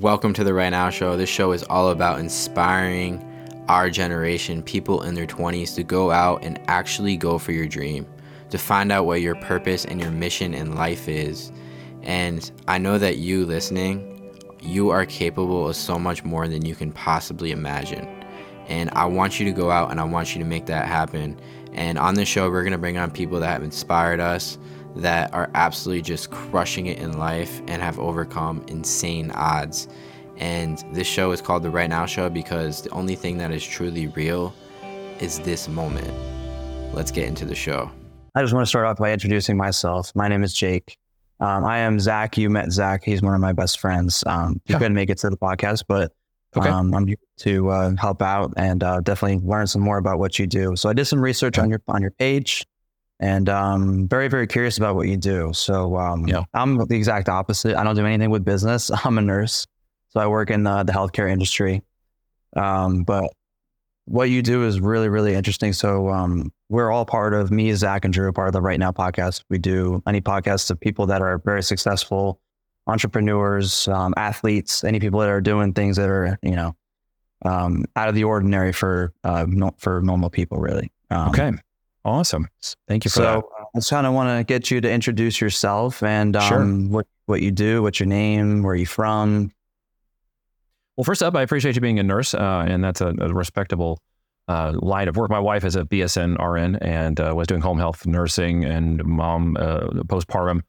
Welcome to the Right Now Show. This show is all about inspiring our generation, people in their 20s, to go out and actually go for your dream, to find out what your purpose and your mission in life is. And I know that you listening, you are capable of so much more than you can possibly imagine. And I want you to go out and I want you to make that happen. And on this show, we're going to bring on people that have inspired us, that are absolutely just crushing it in life and have overcome insane odds. And this show is called The Right Now Show because the only thing that is truly real is this moment. Let's get into the show. I just want to start off by introducing myself. My name is Jake. Um, I am Zach. You met Zach. He's one of my best friends. Um, he Yeah. couldn't make it to the podcast, but Okay. um, I'm here to uh, help out and uh, definitely learn some more about what you do. So I did some research on your on your page, and um, very very curious about what you do. So um, Yeah. I'm the exact opposite. I don't do anything with business. I'm a nurse, so I work in uh, the healthcare industry. Um, but what you do is really really interesting. So um, we're all part of me, Zach, and Drew, part of the Right Now podcast. We do any podcasts of people that are very successful, entrepreneurs, um, athletes, any people that are doing things that are you know um, out of the ordinary for uh, no, for normal people, really. Um, Okay. Awesome. Thank you for so that. uh, I just kind of want to get you to introduce yourself and um, Sure. what what you do, what's your name, where are you from. Well, first up, I appreciate you being a nurse, uh, and that's a, a respectable uh, line of work. My wife is a BSN RN and uh, was doing home health nursing and mom uh, postpartum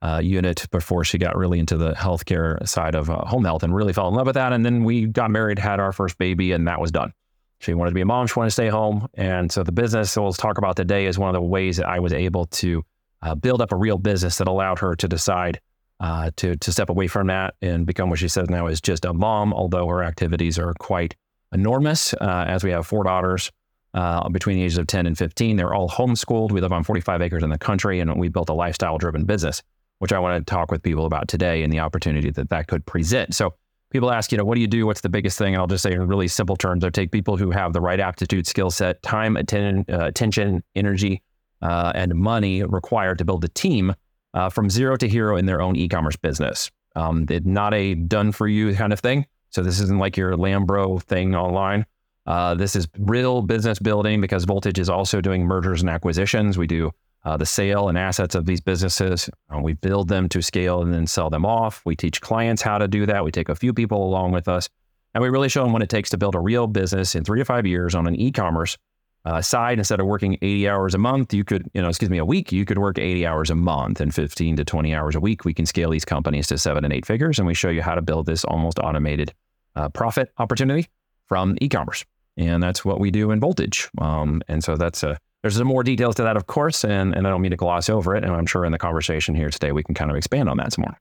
uh, unit before she got really into the healthcare side of uh, home health and really fell in love with that. And then we got married, had our first baby, and that was done. She wanted to be a mom. She wanted to stay home. And so the business that we'll talk about today is one of the ways that I was able to uh, build up a real business that allowed her to decide uh, to to step away from that and become what she says now is just a mom. Although her activities are quite enormous, uh, as we have four daughters uh, between the ages of 10 and 15. They're all homeschooled. We live on 45 acres in the country, and we built a lifestyle driven business, which I want to talk with people about today and the opportunity that that could present. So people ask, you know, what do you do? What's the biggest thing? And I'll just say in really simple terms, I take people who have the right aptitude, skill set, time, atten- uh, attention, energy, uh, and money required to build a team uh, from zero to hero in their own e-commerce business. Um, it's not a done for you kind of thing. So this isn't like your Lambo thing online. Uh, this is real business building because Voltage is also doing mergers and acquisitions. We do uh, the sale and assets of these businesses. Uh, we build them to scale and then sell them off. We teach clients how to do that. We take a few people along with us, and we really show them what it takes to build a real business in three to five years on an e-commerce uh, side. Instead of working 80 hours a month, you could, you know, excuse me, a week, you could work 80 hours a month and 15 to 20 hours a week. We can scale these companies to seven and eight figures, and we show you how to build this almost automated uh, profit opportunity from e-commerce. And that's what we do in Voltage. Um, and so that's a, there's some more details to that, of course, and, and I don't mean to gloss over it. And I'm sure in the conversation here today, we can kind of expand on that some more.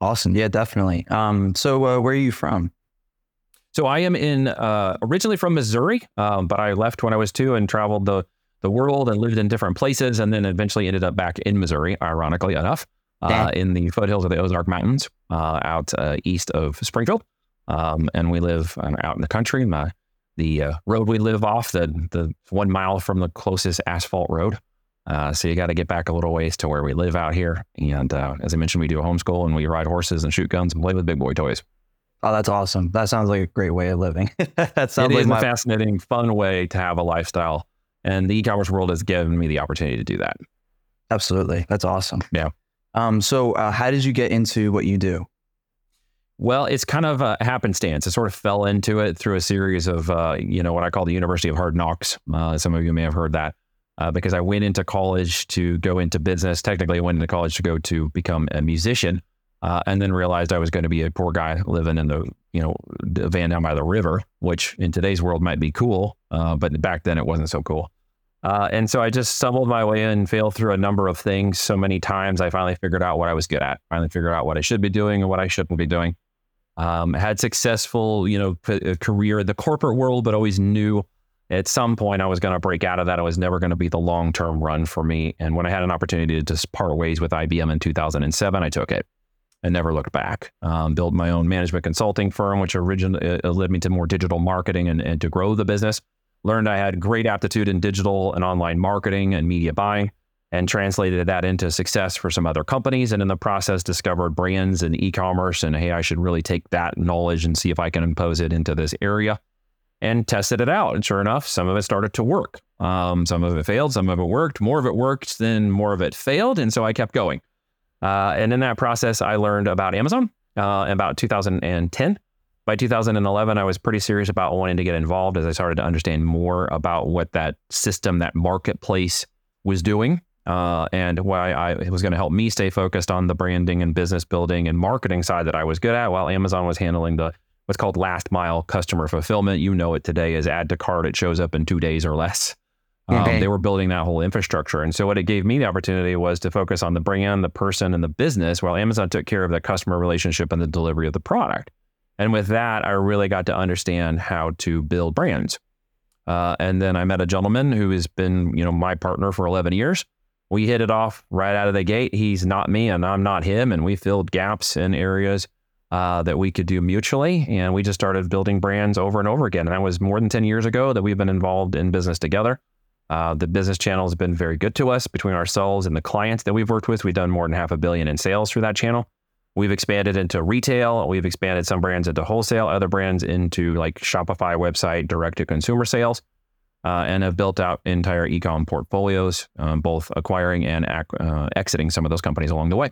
Awesome, yeah, definitely. Um, so uh, where are you from? So I am in uh, originally from Missouri, um, but I left when I was two and traveled the the world and lived in different places, and then eventually ended up back in Missouri, ironically enough, uh, in the foothills of the Ozark Mountains, uh, out uh, east of Springfield. Um, and we live um, out in the country. My, the uh, road we live off, the the one mile from the closest asphalt road. Uh, so you got to get back a little ways to where we live out here. And uh, as I mentioned, we do a homeschool and we ride horses and shoot guns and play with big boy toys. Oh, that's awesome. That sounds like a great way of living. that It sounds is like a fascinating, fun way to have a lifestyle. And the e-commerce world has given me the opportunity to do that. absolutely. That's awesome. Yeah. Um, so uh, how did you get into what you do? Well, it's kind of a happenstance. I sort of fell into it through a series of, uh, you know, what I call the University of Hard Knocks. Uh, some of you may have heard that uh, because I went into college to go into business. Technically, I went into college to go to become a musician, uh, and then realized I was going to be a poor guy living in the, you know, van down by the river, which in today's world might be cool, uh, but back then it wasn't so cool. Uh, and so I just stumbled my way in, failed through a number of things so many times. I finally figured out what I was good at. Finally figured out what I should be doing and what I shouldn't be doing. Um, had successful, you know, p- uh, career in the corporate world, but always knew at some point I was going to break out of that. It was never going to be the long term run for me. And when I had an opportunity to just part ways with IBM in 2007, I took it and never looked back. Um, built my own management consulting firm, which originally uh, led me to more digital marketing and, and to grow the business. Learned I had great aptitude in digital and online marketing and media buying. And translated that into success for some other companies. And in the process, discovered brands and e commerce. And hey, I should really take that knowledge and see if I can impose it into this area and tested it out. And sure enough, some of it started to work. Um, some of it failed, some of it worked. More of it worked, then more of it failed. And so I kept going. Uh, and in that process, I learned about Amazon uh, about 2010. By 2011, I was pretty serious about wanting to get involved as I started to understand more about what that system, that marketplace was doing uh, and why I it was going to help me stay focused on the branding and business building and marketing side that I was good at, while Amazon was handling the what's called last mile customer fulfillment. You know it today as add to cart; it shows up in two days or less. Um, okay. They were building that whole infrastructure, and so what it gave me the opportunity was to focus on the brand, the person, and the business, while Amazon took care of the customer relationship and the delivery of the product. And with that, I really got to understand how to build brands. Uh, and then I met a gentleman who has been, you know, my partner for 11 years we hit it off right out of the gate. He's not me and I'm not him. And we filled gaps in areas uh, that we could do mutually. And we just started building brands over and over again. And that was more than 10 years ago that we've been involved in business together. Uh, the business channel has been very good to us between ourselves and the clients that we've worked with. We've done more than half a billion in sales through that channel. We've expanded into retail. We've expanded some brands into wholesale, other brands into like Shopify website, direct to consumer sales uh, and have built out entire ecom portfolios, um, both acquiring and ac- uh, exiting some of those companies along the way.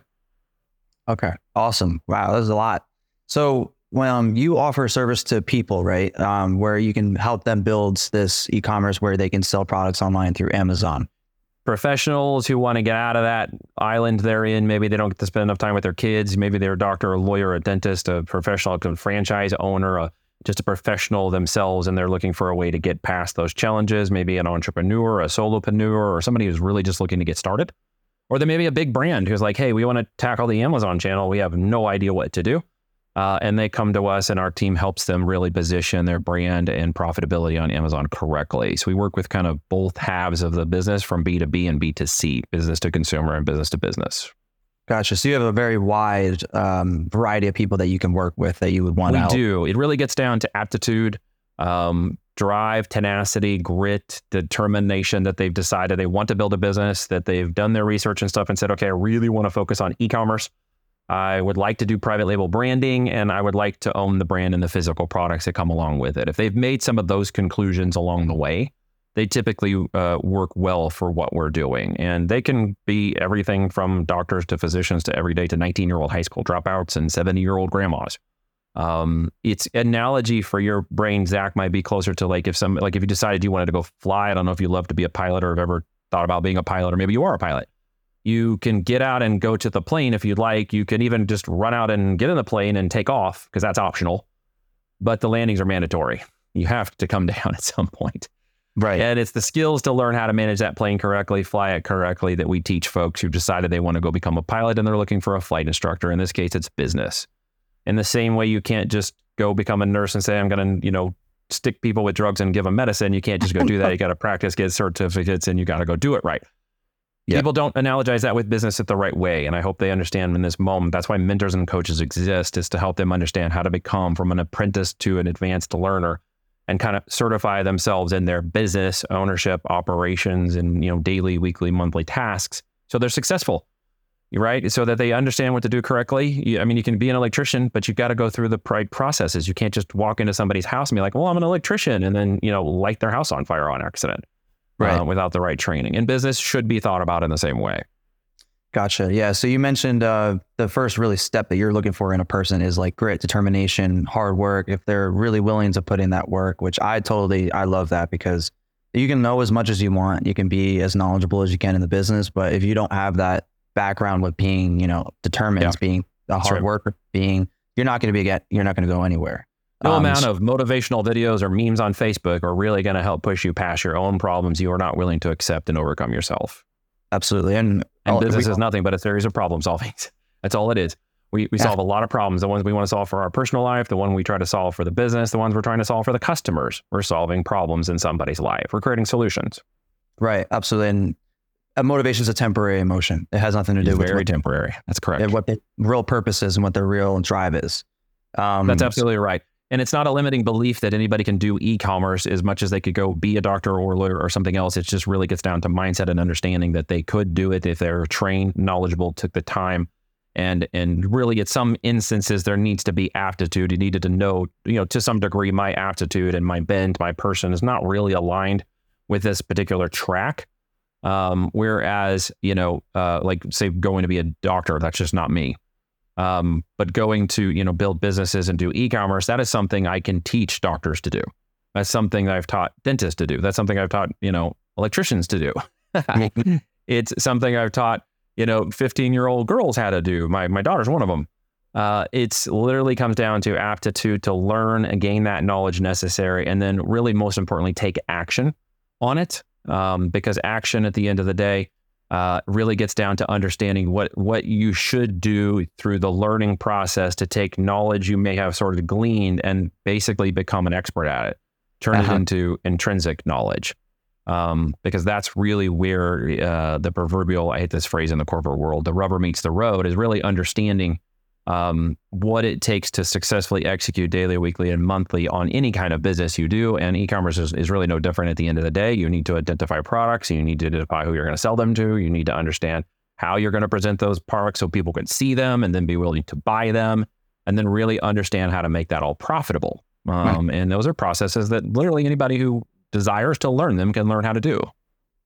Okay, awesome. Wow, that's a lot. So when um, you offer a service to people, right, um, where you can help them build this e-commerce where they can sell products online through Amazon. Professionals who want to get out of that island they're in, maybe they don't get to spend enough time with their kids. Maybe they're a doctor, a lawyer, a dentist, a professional, a franchise owner, a just a professional themselves and they're looking for a way to get past those challenges, maybe an entrepreneur, a solopreneur, or somebody who's really just looking to get started. Or there may be a big brand who's like, hey, we want to tackle the Amazon channel. We have no idea what to do. Uh, and they come to us, and our team helps them really position their brand and profitability on Amazon correctly. So we work with kind of both halves of the business from B2B and B2C, business to consumer and business to business. Gotcha. So you have a very wide um, variety of people that you can work with that you would want we do. It really gets down to aptitude, um, drive, tenacity, grit, determination that they've decided they want to build a business, that they've done their research and stuff and said, okay, I really want to focus on e commerce. I would like to do private label branding and I would like to own the brand and the physical products that come along with it. If they've made some of those conclusions along the way, they typically uh, work well for what we're doing. And they can be everything from doctors to physicians to every day to 19 year old high school dropouts and 70 year old grandmas. Um, its analogy for your brain, Zach, might be closer to like if some like if you decided you wanted to go fly. I don't know if you love to be a pilot or have ever thought about being a pilot, or maybe you are a pilot. You can get out and go to the plane if you'd like. You can even just run out and get in the plane and take off because that's optional. But the landings are mandatory. You have to come down at some point. Right. And it's the skills to learn how to manage that plane correctly, fly it correctly that we teach folks who decided they want to go become a pilot and they're looking for a flight instructor. In this case, it's business. In the same way, you can't just go become a nurse and say, I'm going to, you know, stick people with drugs and give them medicine. You can't just go do that. You got to practice, get certificates, and you got to go do it right. Yep. People don't analogize that with business at the right way. And I hope they understand in this moment. That's why mentors and coaches exist, is to help them understand how to become from an apprentice to an advanced learner and kind of certify themselves in their business ownership operations and you know daily weekly monthly tasks so they're successful right? So that they understand what to do correctly. I mean you can be an electrician but you've got to go through the right processes. You can't just walk into somebody's house and be like well i'm an electrician and then you know light their house on fire on accident right. Uh, without the right training. And business should be thought about in the same way Gotcha. Yeah. So you mentioned uh, the first really step that you're looking for in a person is like grit, determination, hard work. If they're really willing to put in that work, which I totally, I love that because you can know as much as you want. You can be as knowledgeable as you can in the business, but if you don't have that background with being, you know, determined, yeah. being a hard right. worker, being, you're not going to be get, you're not going to go anywhere. No um, amount of motivational videos or memes on Facebook are really going to help push you past your own problems you are not willing to accept and overcome yourself. Absolutely. And and business we, is nothing but a series of problem solving. That's all it is. We, we yeah. solve a lot of problems. The ones we want to solve for our personal life, the one we try to solve for the business, the ones we're trying to solve for the customers. We're solving problems in somebody's life. We're creating solutions. Right. Absolutely. And a motivation is a temporary emotion. It has nothing to do it's with very what, temporary. That's correct. What the real purpose is and what the real drive is. Um, That's absolutely right. And it's not a limiting belief that anybody can do e-commerce as much as they could go be a doctor or lawyer or something else. It just really gets down to mindset and understanding that they could do it if they're trained, knowledgeable, took the time. And and really at some instances there needs to be aptitude. You needed to know, you know, to some degree, my aptitude and my bent, my person is not really aligned with this particular track. Um, whereas, you know, uh, like say going to be a doctor, that's just not me. Um, but going to, you know, build businesses and do e-commerce, that is something I can teach doctors to do. That's something that I've taught dentists to do. That's something I've taught, you know, electricians to do. it's something I've taught, you know, 15 year old girls how to do. My, my daughter's one of them. Uh, it's literally comes down to aptitude to learn and gain that knowledge necessary. And then really most importantly, take action on it. Um, because action at the end of the day, uh, really gets down to understanding what what you should do through the learning process to take knowledge you may have sort of gleaned and basically become an expert at it, turn uh-huh. it into intrinsic knowledge. Um, because that's really where uh, the proverbial, I hate this phrase in the corporate world, the rubber meets the road is really understanding um, what it takes to successfully execute daily, weekly, and monthly on any kind of business you do. And e-commerce is, is really no different at the end of the day. You need to identify products. You need to identify who you're going to sell them to. You need to understand how you're going to present those products so people can see them and then be willing to buy them. And then really understand how to make that all profitable. Um, right. And those are processes that literally anybody who desires to learn them can learn how to do.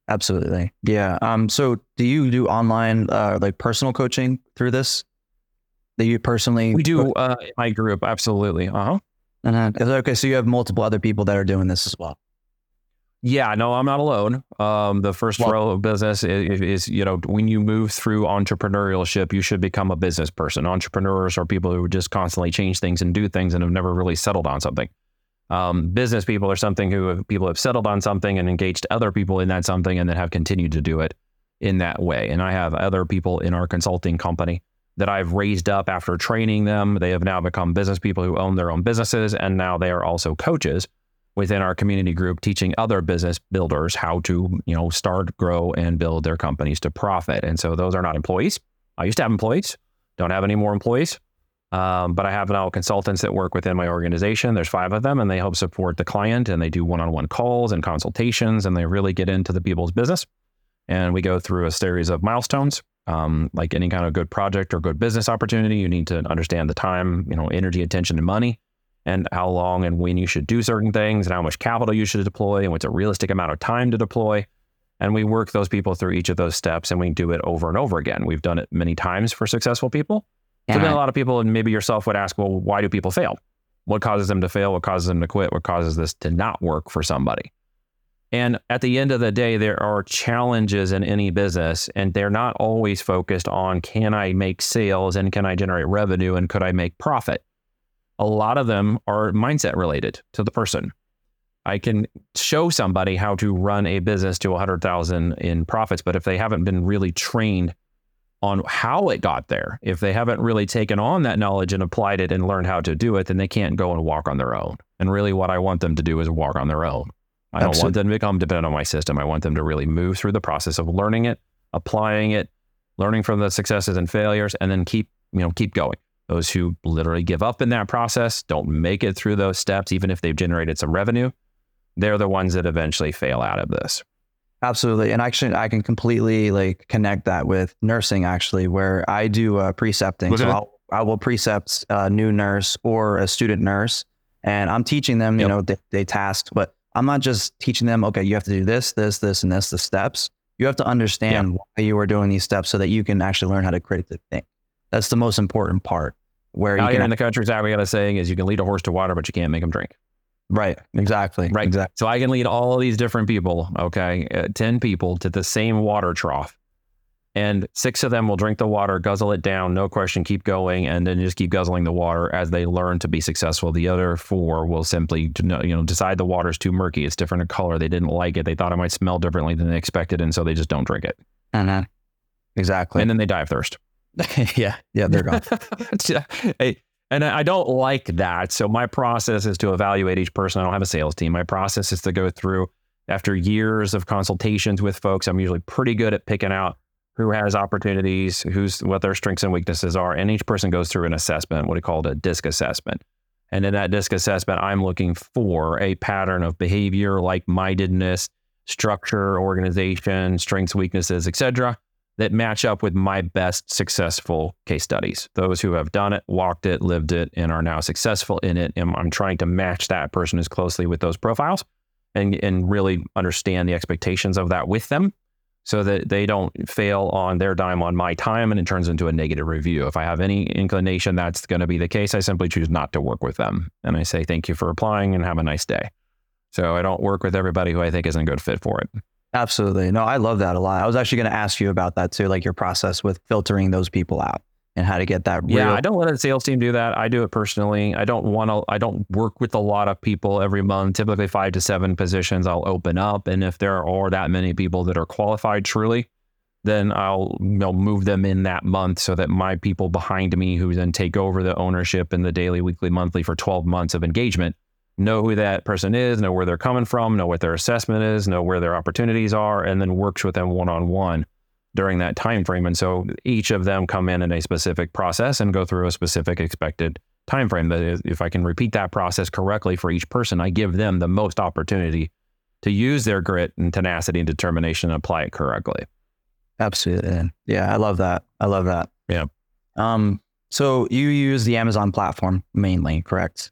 Absolutely. Yeah. Um, so do you do online, uh, like personal coaching through this? That you personally? We do uh, my group, absolutely. Uh-huh. uh-huh. Okay, so you have multiple other people that are doing this as well. Yeah, no, I'm not alone. Um, the first well, row of business is, is, you know, when you move through entrepreneurship, you should become a business person. Entrepreneurs are people who just constantly change things and do things and have never really settled on something. Um, business people are something who have, people have settled on something and engaged other people in that something and then have continued to do it in that way. And I have other people in our consulting company that I've raised up after training them. They have now become business people who own their own businesses, and now they are also coaches within our community group, teaching other business builders how to, you know, start, grow, and build their companies to profit. And so those are not employees. I used to have employees, don't have any more employees. Um, but I have now consultants that work within my organization. There's five of them, and they help support the client, and they do one-on-one calls and consultations, and they really get into the people's business. And we go through a series of milestones um, like any kind of good project or good business opportunity, you need to understand the time, you know, energy, attention, and money, and how long and when you should do certain things, and how much capital you should deploy, and what's a realistic amount of time to deploy. And we work those people through each of those steps, and we do it over and over again. We've done it many times for successful people. So then a lot of people, and maybe yourself, would ask, well, why do people fail? What causes them to fail? What causes them to quit? What causes this to not work for somebody? And at the end of the day, there are challenges in any business, and they're not always focused on can I make sales and can I generate revenue and could I make profit? A lot of them are mindset related to the person. I can show somebody how to run a business to 100,000 in profits, but if they haven't been really trained on how it got there, if they haven't really taken on that knowledge and applied it and learned how to do it, then they can't go and walk on their own. And really, what I want them to do is walk on their own. I don't Absolutely. want them to become dependent on my system. I want them to really move through the process of learning it, applying it, learning from the successes and failures, and then keep, you know, keep going. Those who literally give up in that process, don't make it through those steps, even if they've generated some revenue, they're the ones that eventually fail out of this. Absolutely. And actually, I can completely like connect that with nursing, actually, where I do uh, precepting. Okay. So I'll, I will precept a new nurse or a student nurse, and I'm teaching them, you yep. know, they, they tasked, but I'm not just teaching them, okay, you have to do this, this, this, and this, the steps. You have to understand yeah. why you are doing these steps so that you can actually learn how to critically think. That's the most important part. Where Out you can, here in the country, exactly got a saying is you can lead a horse to water, but you can't make him drink. Right. Exactly. Right. Exactly. So I can lead all these different people, okay, uh, 10 people to the same water trough and six of them will drink the water, guzzle it down, no question, keep going, and then just keep guzzling the water as they learn to be successful. The other four will simply, you know, decide the water's too murky, it's different in color, they didn't like it, they thought it might smell differently than they expected, and so they just don't drink it. Uh-huh. Exactly. And then they die of thirst. yeah, yeah, they're gone. hey, and I don't like that. So my process is to evaluate each person. I don't have a sales team. My process is to go through after years of consultations with folks. I'm usually pretty good at picking out who has opportunities, who's what their strengths and weaknesses are, and each person goes through an assessment, what we call a DISC assessment. And in that disc assessment, I'm looking for a pattern of behavior, like mindedness, structure, organization, strengths, weaknesses, etc., that match up with my best successful case studies. Those who have done it, walked it, lived it, and are now successful in it. And I'm trying to match that person as closely with those profiles and, and really understand the expectations of that with them so that they don't fail on their dime on my time and it turns into a negative review. If I have any inclination that's going to be the case, I simply choose not to work with them. And I say, thank you for applying and have a nice day. So I don't work with everybody who I think isn't a good fit for it. Absolutely. No, I love that a lot. I was actually going to ask you about that too, like your process with filtering those people out and how to get that. Yeah, I don't let a sales team do that. I do it personally. I don't want to. I don't work with a lot of people every month. Typically, five to seven positions I'll open up, and if there are that many people that are qualified truly, then I'll you know, move them in that month so that my people behind me, who then take over the ownership and the daily, weekly, monthly for 12 months of engagement, know who that person is, know where they're coming from, know what their assessment is, know where their opportunities are, and then works with them one on one during that time frame. And so each of them come in in a specific process and go through a specific expected time frame. That if I can repeat that process correctly for each person, I give them the most opportunity to use their grit and tenacity and determination and apply it correctly. Absolutely. Yeah, I love that. I love that. Yeah. Um, so you use the Amazon platform mainly, correct?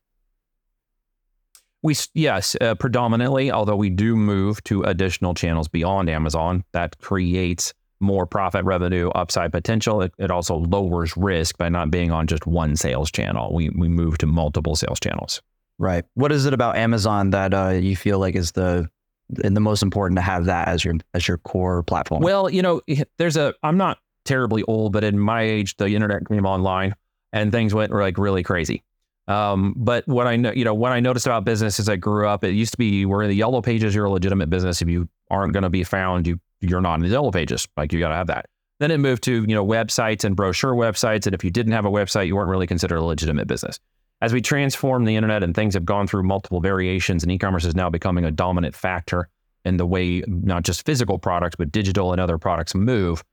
We yes, uh, predominantly, although we do move to additional channels beyond Amazon, that creates more profit revenue, upside potential. It, it also lowers risk by not being on just one sales channel. We we move to multiple sales channels. Right. What is it about Amazon that uh, you feel like is the the most important to have that as your as your core platform? Well, you know, there's a. I'm not terribly old, but in my age, the internet came online and things went like really crazy. Um, but what I know, you know, what I noticed about business as I grew up, it used to be you were in the yellow pages, you're a legitimate business. If you aren't going to be found, you you're not in the yellow pages. Like you got to have that. Then it moved to you know websites and brochure websites, and if you didn't have a website, you weren't really considered a legitimate business. As we transform the internet and things have gone through multiple variations, and e-commerce is now becoming a dominant factor in the way not just physical products but digital and other products move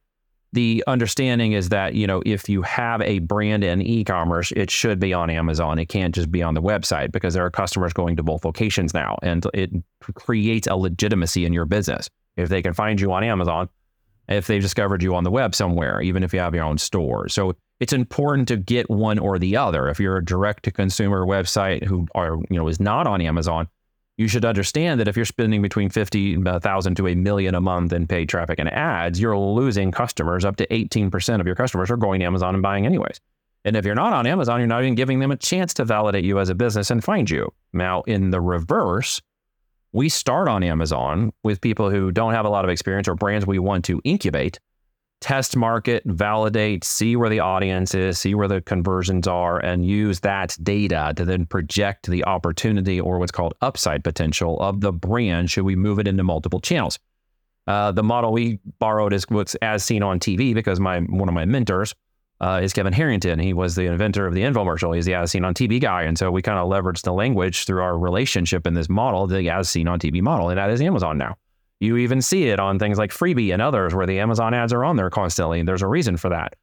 the understanding is that you know if you have a brand in e-commerce it should be on amazon it can't just be on the website because there are customers going to both locations now and it creates a legitimacy in your business if they can find you on amazon if they've discovered you on the web somewhere even if you have your own store so it's important to get one or the other if you're a direct to consumer website who are you know is not on amazon you should understand that if you're spending between 50,000 uh, to a million a month in paid traffic and ads, you're losing customers. Up to 18% of your customers are going to Amazon and buying anyways. And if you're not on Amazon, you're not even giving them a chance to validate you as a business and find you. Now, in the reverse, we start on Amazon with people who don't have a lot of experience or brands we want to incubate test market, validate, see where the audience is, see where the conversions are, and use that data to then project the opportunity or what's called upside potential of the brand should we move it into multiple channels. Uh, the model we borrowed is what's as seen on TV because my one of my mentors uh, is Kevin Harrington. He was the inventor of the infomercial. He's the as seen on TV guy, and so we kind of leveraged the language through our relationship in this model, the as seen on TV model, and that is Amazon now. You even see it on things like Freevee and others where the Amazon ads are on there constantly. And there's a reason for that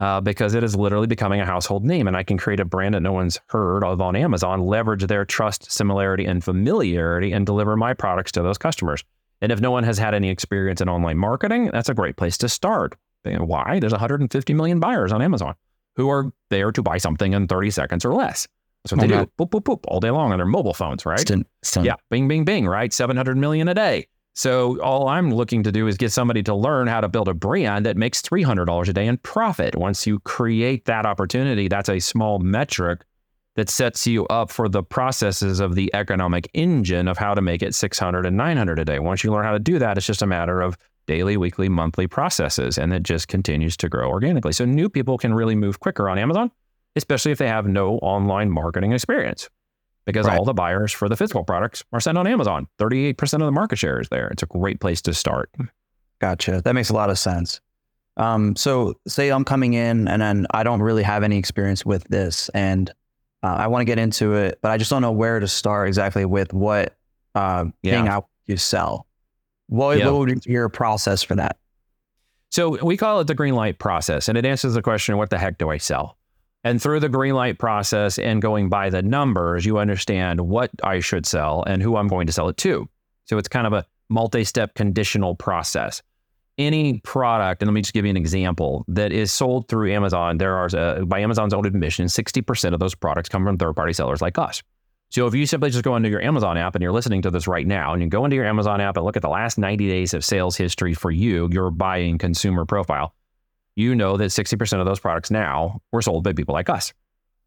uh, because it is literally becoming a household name. And I can create a brand that no one's heard of on Amazon, leverage their trust, similarity, and familiarity, and deliver my products to those customers. And if no one has had any experience in online marketing, that's a great place to start. Why? There's 150 million buyers on Amazon who are there to buy something in 30 seconds or less. That's what they oh, do. Boop, boop, boop, all day long on their mobile phones, right? Yeah. Bing, bing, bing, right? 700 million a day. So all I'm looking to do is get somebody to learn how to build a brand that makes $300 a day in profit. Once you create that opportunity, that's a small metric that sets you up for the processes of the economic engine of how to make it 600 and 900 a day. Once you learn how to do that, it's just a matter of daily, weekly, monthly processes, and it just continues to grow organically. So new people can really move quicker on Amazon, especially if they have no online marketing experience because right. all the buyers for the physical products are sent on Amazon. 38% of the market share is there. It's a great place to start. Gotcha. That makes a lot of sense. Um, so say I'm coming in and then I don't really have any experience with this and uh, I want to get into it, but I just don't know where to start exactly with what uh, yeah. thing I you sell. What, yep. what would be your process for that? So we call it the green light process, and it answers the question, what the heck do I sell? And through the green light process and going by the numbers, you understand what I should sell and who I'm going to sell it to. So it's kind of a multi step conditional process. Any product, and let me just give you an example, that is sold through Amazon, there are, uh, by Amazon's own admission, 60% of those products come from third party sellers like us. So if you simply just go into your Amazon app and you're listening to this right now, and you go into your Amazon app and look at the last 90 days of sales history for you, your buying consumer profile, you know that 60% of those products now were sold by people like us.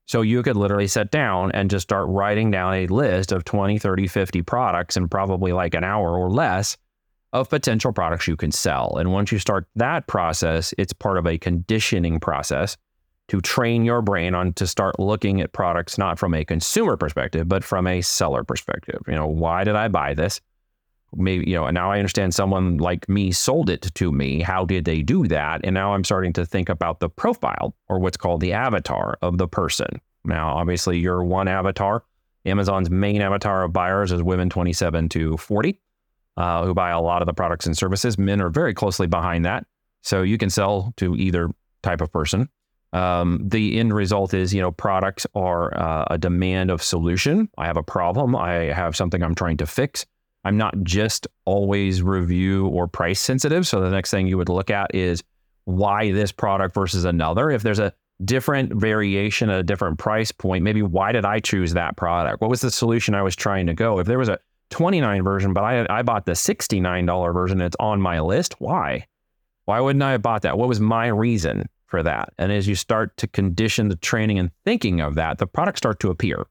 So you could literally sit down and just start writing down a list of 20, 30, 50 products in probably like an hour or less of potential products you can sell. And once you start that process, it's part of a conditioning process to train your brain on to start looking at products not from a consumer perspective, but from a seller perspective. You know, why did I buy this? maybe you know and now i understand someone like me sold it to me. How did they do that? And now i'm starting to think about the profile or what's called the avatar of the person. Now obviously you're one avatar. Amazon's main avatar of buyers is women 27 to 40 uh, who buy a lot of the products and services. Men are very closely behind that. So you can sell to either type of person um, the end result is you know products are uh, a demand of solution i have a problem i have something i'm trying to fix I'm not just always review or price sensitive. So the next thing you would look at is why this product versus another. If there's a different variation at a different price point, maybe why did I choose that product? What was the solution I was trying to go? If there was a 29 version, but I, I bought the $69 version, it's on my list. Why? Why wouldn't I have bought that? What was my reason for that? And as you start to condition the training and thinking of that, the products start to appear.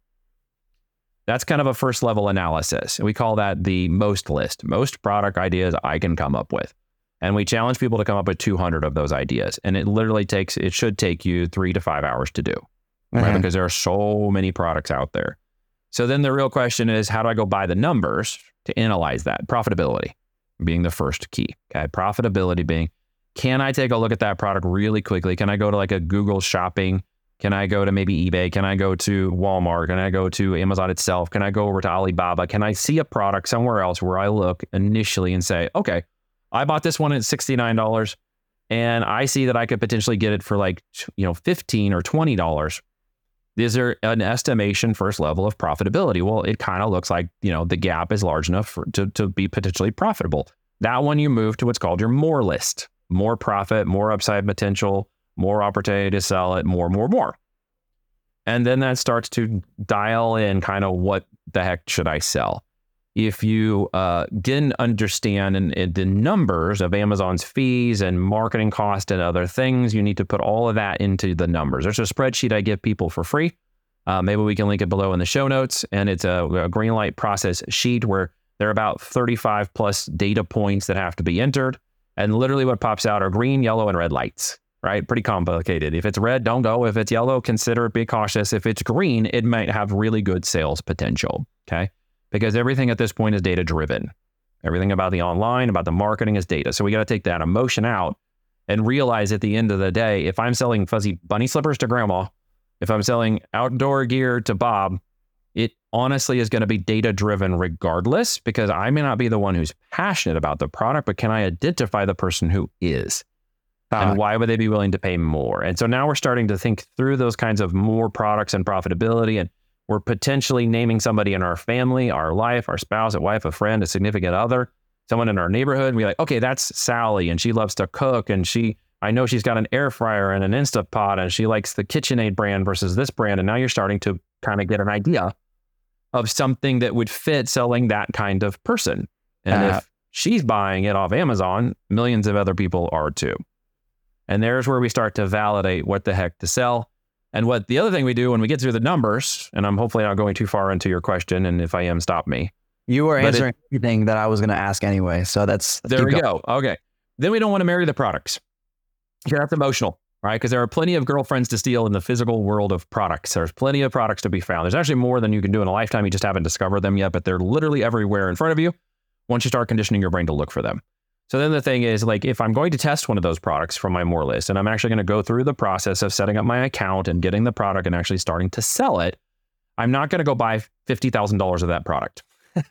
That's kind of a first level analysis. And We call that the most list, most product ideas I can come up with. And we challenge people to come up with 200 of those ideas. And it literally takes, it should take you three to five hours to do, mm-hmm. right? Because there are so many products out there. So then the real question is how do I go by the numbers to analyze that? Profitability being the first key. Okay. Profitability being, can I take a look at that product really quickly? Can I go to like a Google shopping can I go to maybe eBay? Can I go to Walmart? Can I go to Amazon itself? Can I go over to Alibaba? Can I see a product somewhere else where I look initially and say, okay, I bought this one at $69 and I see that I could potentially get it for like, you know, 15 or $20. Is there an estimation first level of profitability? Well, it kind of looks like, you know, the gap is large enough for, to, to be potentially profitable. That one you move to what's called your more list, more profit, more upside potential, more opportunity to sell it, more, more, more. And then that starts to dial in kind of what the heck should I sell? If you uh, didn't understand in, in the numbers of Amazon's fees and marketing cost and other things, you need to put all of that into the numbers. There's a spreadsheet I give people for free. Uh, maybe we can link it below in the show notes. And it's a, a green light process sheet where there are about 35 plus data points that have to be entered. And literally what pops out are green, yellow, and red lights right? Pretty complicated. If it's red, don't go. If it's yellow, consider it, be cautious. If it's green, it might have really good sales potential. Okay. Because everything at this point is data driven. Everything about the online, about the marketing is data. So we got to take that emotion out and realize at the end of the day, if I'm selling fuzzy bunny slippers to grandma, if I'm selling outdoor gear to Bob, honestly is going to be data driven regardless because I may not be the one who's passionate about the product, but can I identify the person who is? Uh, and why would they be willing to pay more? And so now we're starting to think through those kinds of more products and profitability. And we're potentially naming somebody in our family, our life, our spouse, a wife, a friend, a significant other, someone in our neighborhood. And we're like, okay, that's Sally, and she loves to cook. And she, I know she's got an air fryer and an Instapot, and she likes the KitchenAid brand versus this brand. And now you're starting to kind of get an idea of something that would fit selling that kind of person. And uh, if she's buying it off Amazon, millions of other people are too. And there's where we start to validate what the heck to sell. And what the other thing we do when we get through the numbers, and I'm hopefully not going too far into your question, and if I am, stop me. You were answering it, everything that I was going to ask anyway. So that's there we going. go. Okay. Then we don't want to marry the products. That's emotional, right? Because there are plenty of girlfriends to steal in the physical world of products. There's plenty of products to be found. There's actually more than you can do in a lifetime. You just haven't discovered them yet, but they're literally everywhere in front of you once you start conditioning your brain to look for them. So then the thing is, like, if I'm going to test one of those products from my more list, and I'm actually going to go through the process of setting up my account and getting the product and actually starting to sell it, I'm not going to go buy $50,000 of that product.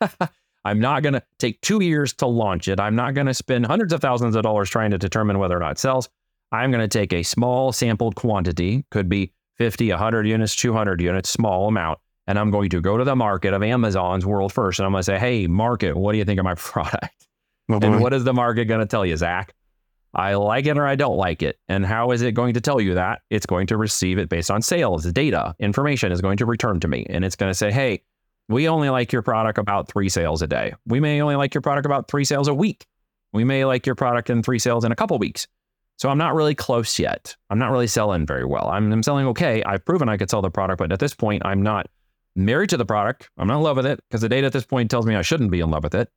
I'm not going to take two years to launch it. I'm not going to spend hundreds of thousands of dollars trying to determine whether or not it sells. I'm going to take a small sampled quantity, could be 50, 100 units, 200 units, small amount. And I'm going to go to the market of Amazon's world first. And I'm going to say, hey, market, what do you think of my product? Oh, and what is the market going to tell you, Zach? I like it or I don't like it. And how is it going to tell you that? It's going to receive it based on sales, data, information is going to return to me. And it's going to say, hey, we only like your product about three sales a day. We may only like your product about three sales a week. We may like your product in three sales in a couple weeks. So I'm not really close yet. I'm not really selling very well. I'm, I'm selling okay. I've proven I could sell the product, but at this point, I'm not married to the product. I'm not in love with it because the data at this point tells me I shouldn't be in love with it.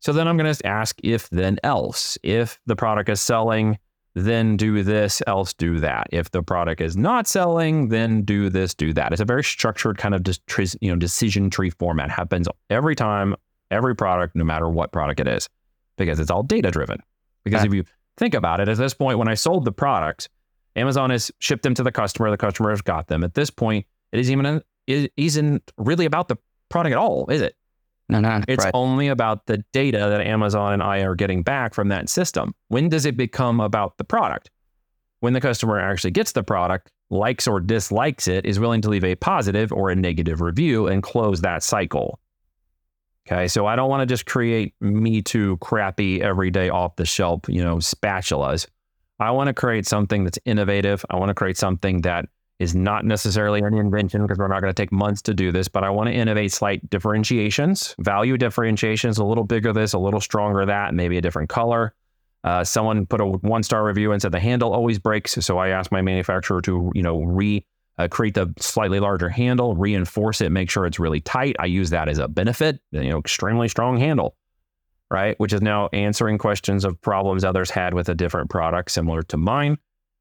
So then I'm going to ask if then else. If the product is selling, then do this, else do that. If the product is not selling, then do this, do that. It's a very structured kind of you know decision tree format. Happens every time, every product, no matter what product it is, because it's all data driven. Because if you think about it, at this point, when I sold the products, Amazon has shipped them to the customer. The customer has got them. At this point, it is even it isn't really about the product at all, is it? No, no. It's right. only about the data that Amazon and I are getting back from that system. When does it become about the product? When the customer actually gets the product, likes or dislikes it, is willing to leave a positive or a negative review and close that cycle. Okay, so I don't want to just create me too crappy everyday off the shelf, you know, spatulas. I want to create something that's innovative. I want to create something that is not necessarily an invention because we're not going to take months to do this, but I want to innovate slight differentiations, value differentiations, a little bigger this, a little stronger that, maybe a different color. Uh, someone put a one star review and said the handle always breaks. So I asked my manufacturer to, you know, re uh, create the slightly larger handle, reinforce it, make sure it's really tight. I use that as a benefit, you know, extremely strong handle, right? Which is now answering questions of problems others had with a different product similar to mine.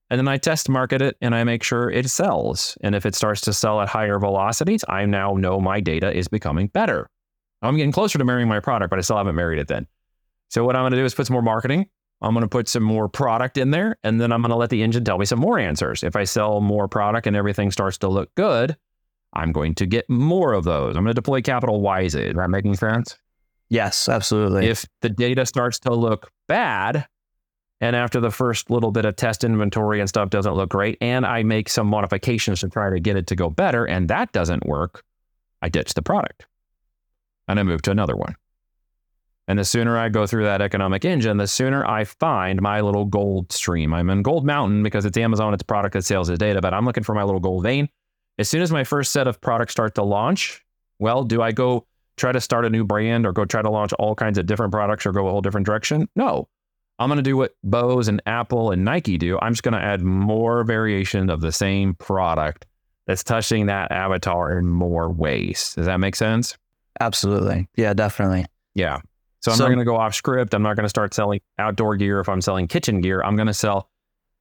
And then I test market it and I make sure it sells. And if it starts to sell at higher velocities, I now know my data is becoming better. I'm getting closer to marrying my product, but I still haven't married it then. So what I'm going to do is put some more marketing. I'm going to put some more product in there, and then I'm going to let the engine tell me some more answers. If I sell more product and everything starts to look good, I'm going to get more of those. I'm going to deploy capital wisely. Is that making sense? Yes, absolutely. If the data starts to look bad, and after the first little bit of test inventory and stuff doesn't look great, and I make some modifications to try to get it to go better, and that doesn't work, I ditch the product and I move to another one. And the sooner I go through that economic engine, the sooner I find my little gold stream. I'm in Gold Mountain because it's Amazon, it's product that sells the data, but I'm looking for my little gold vein. As soon as my first set of products start to launch, well, do I go try to start a new brand or go try to launch all kinds of different products or go a whole different direction? No. I'm going to do what Bose and Apple and Nike do. I'm just going to add more variation of the same product that's touching that avatar in more ways. Does that make sense? Absolutely. Yeah, definitely. Yeah. So I'm so, not going to go off script. I'm not going to start selling outdoor gear if I'm selling kitchen gear. I'm going to sell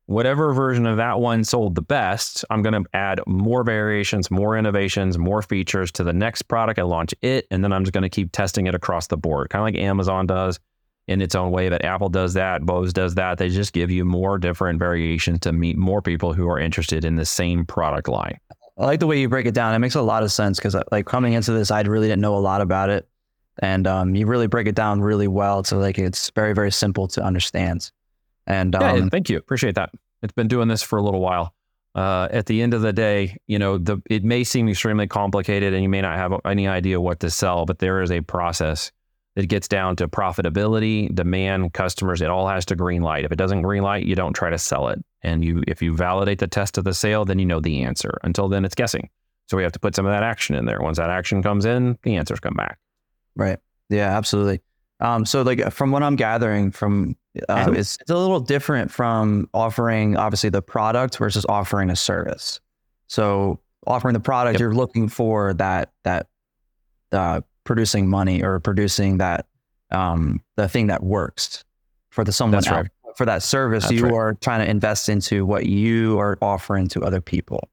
whatever version of that one sold the best. I'm going to add more variations, more innovations, more features to the next product. I launch it, and then I'm just going to keep testing it across the board, kind of like Amazon does in its own way. But Apple does that, Bose does that. They just give you more different variations to meet more people who are interested in the same product line. I like the way you break it down. It makes a lot of sense because, like, coming into this, I really didn't know a lot about it, and um, you really break it down really well. So, like, it's very, very simple to understand. And um, yeah, thank you, appreciate that. It's been doing this for a little while. Uh, at the end of the day, you know, the it may seem extremely complicated, and you may not have any idea what to sell, but there is a process it gets down to profitability, demand, customers. It all has to green light. If it doesn't green light, you don't try to sell it. And you, if you validate the test of the sale, then you know the answer. Until then, it's guessing. So we have to put some of that action in there. Once that action comes in, the answers come back. Right. Yeah, absolutely. Um, so like from what I'm gathering from, uh, it's, it's a little different from offering obviously the product versus offering a service. So offering the product, yep. you're looking for that that uh, producing money or producing that um, the thing that works for the someone That's. Right. For that service, That's you right. are trying to invest into what you are offering to other people.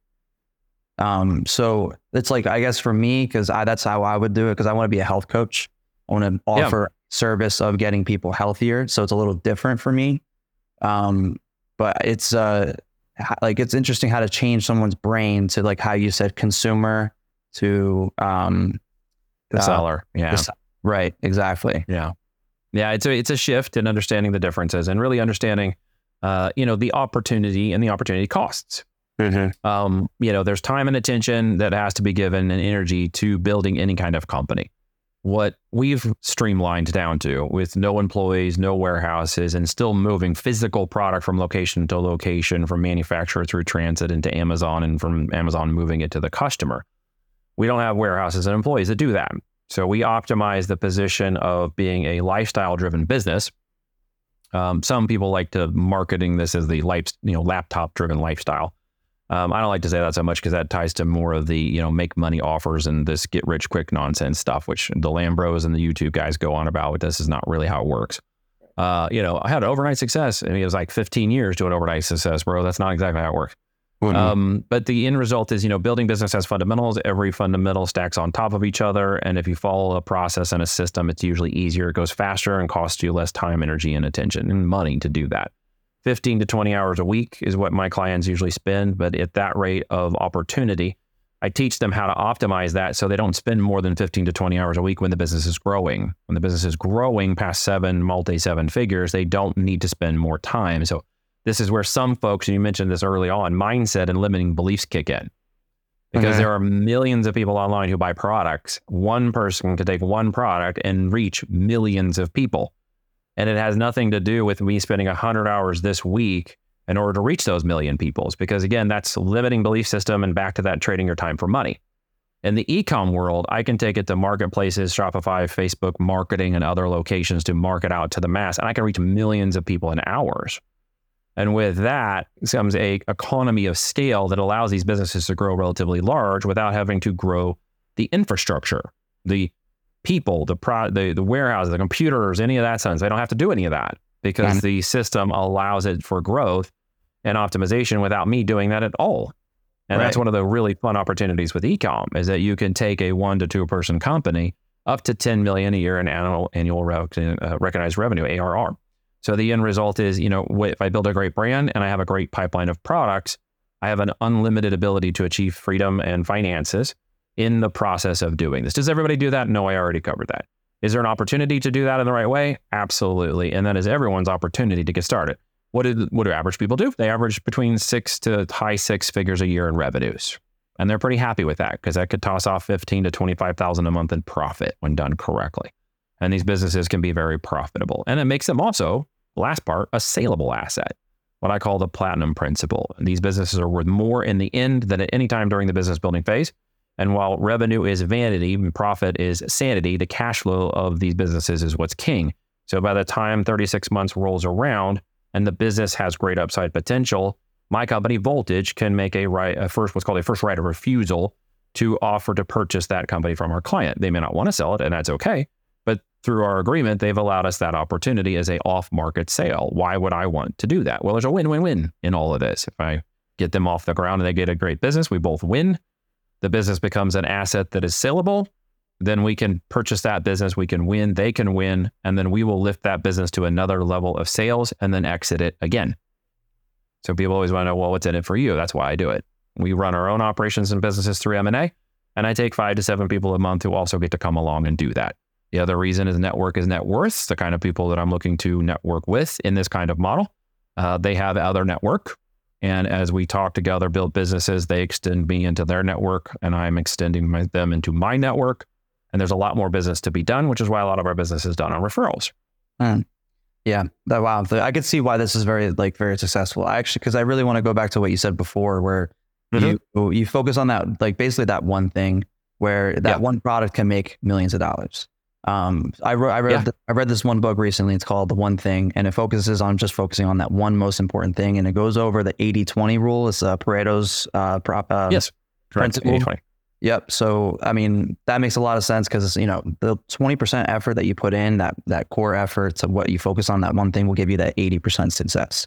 Um, so it's like I guess for me, because that's how I would do it. Because I want to be a health coach. I want to offer yeah. service of getting people healthier. So it's a little different for me. Um, but it's uh, like it's interesting how to change someone's brain to like how you said consumer to um, the uh, seller. Yeah. The, right. Exactly. Yeah. Yeah. It's a, it's a shift in understanding the differences and really understanding, uh, you know, the opportunity and the opportunity costs. Mm-hmm. Um, you know, there's time and attention that has to be given and energy to building any kind of company. What we've streamlined down to with no employees, no warehouses, and still moving physical product from location to location, from manufacturer through transit into Amazon, and from Amazon moving it to the customer. We don't have warehouses and employees that do that. So we optimize the position of being a lifestyle driven business. Um, some people like to marketing this as the life, you know, laptop driven lifestyle. Um, I don't like to say that so much because that ties to more of the you know make money offers and this get rich quick nonsense stuff, which the Lambros and the YouTube guys go on about. But this is not really how it works. Uh, you know, I had overnight success, I and it was like 15 years doing overnight success, bro. That's not exactly how it works. Mm-hmm. Um, but the end result is, you know, building business has fundamentals. Every fundamental stacks on top of each other. And if you follow a process and a system, it's usually easier. It goes faster and costs you less time, energy, and attention and money to do that. 15 to 20 hours a week is what my clients usually spend. But at that rate of opportunity, I teach them how to optimize that so they don't spend more than 15 to 20 hours a week when the business is growing. When the business is growing past seven, multi seven figures, they don't need to spend more time. So this is where some folks, and you mentioned this early on, mindset and limiting beliefs kick in. Because okay. there are millions of people online who buy products. One person could take one product and reach millions of people. And it has nothing to do with me spending 100 hours this week in order to reach those million peoples. Because again, that's limiting belief system and back to that trading your time for money. In the ecom world, I can take it to marketplaces, Shopify, Facebook marketing, and other locations to market out to the mass. And I can reach millions of people in hours. And with that comes a economy of scale that allows these businesses to grow relatively large without having to grow the infrastructure, the people, the pro, the, the warehouses, the computers, any of that sense. They don't have to do any of that because the system allows it for growth and optimization without me doing that at all. And right. that's one of the really fun opportunities with ecom is that you can take a one to two person company up to 10 million a year in annual annual uh, recognized revenue ARR so the end result is, you know, if I build a great brand and I have a great pipeline of products, I have an unlimited ability to achieve freedom and finances in the process of doing this. Does everybody do that? No, I already covered that. Is there an opportunity to do that in the right way? Absolutely. And that is everyone's opportunity to get started. What do, what do average people do? They average between six to high six figures a year in revenues. And they're pretty happy with that because that could toss off 15 to 25,000 a month in profit when done correctly. And these businesses can be very profitable. And it makes them also last part, a saleable asset, what I call the platinum principle. These businesses are worth more in the end than at any time during the business building phase. And while revenue is vanity and profit is sanity, the cash flow of these businesses is what's king. So by the time 36 months rolls around and the business has great upside potential, my company Voltage can make a right a first what's called a first right of refusal to offer to purchase that company from our client. They may not want to sell it, and that's okay but through our agreement, they've allowed us that opportunity as a off-market sale. Why would I want to do that? Well, there's a win-win-win in all of this. If I get them off the ground and they get a great business, we both win. The business becomes an asset that is saleable. Then we can purchase that business, we can win, they can win, and then we will lift that business to another level of sales and then exit it again. So people always want to know, well, what's in it for you? That's why I do it. We run our own operations and businesses through M&A, and I take five to seven people a month who also get to come along and do that. The other reason is network is net worth. The kind of people that I'm looking to network with in this kind of model, uh, they have other network. And as we talk together, build businesses, they extend me into their network and I'm extending my, them into my network. And there's a lot more business to be done, which is why a lot of our business is done on referrals. Mm. Yeah. That, wow. I could see why this is very, like, very successful. I actually, because I really want to go back to what you said before, where mm-hmm. you, you focus on that, like, basically that one thing where that yeah. one product can make millions of dollars. Um, I, re- I read yeah. I read this one book recently. It's called The One Thing, and it focuses on just focusing on that one most important thing, and it goes over the 80-20 rule. It's uh, Pareto's uh, prop, uh, yes, principle. 80-20. Yep. So I mean that makes a lot of sense because you know the twenty percent effort that you put in that that core effort to what you focus on that one thing will give you that eighty percent success.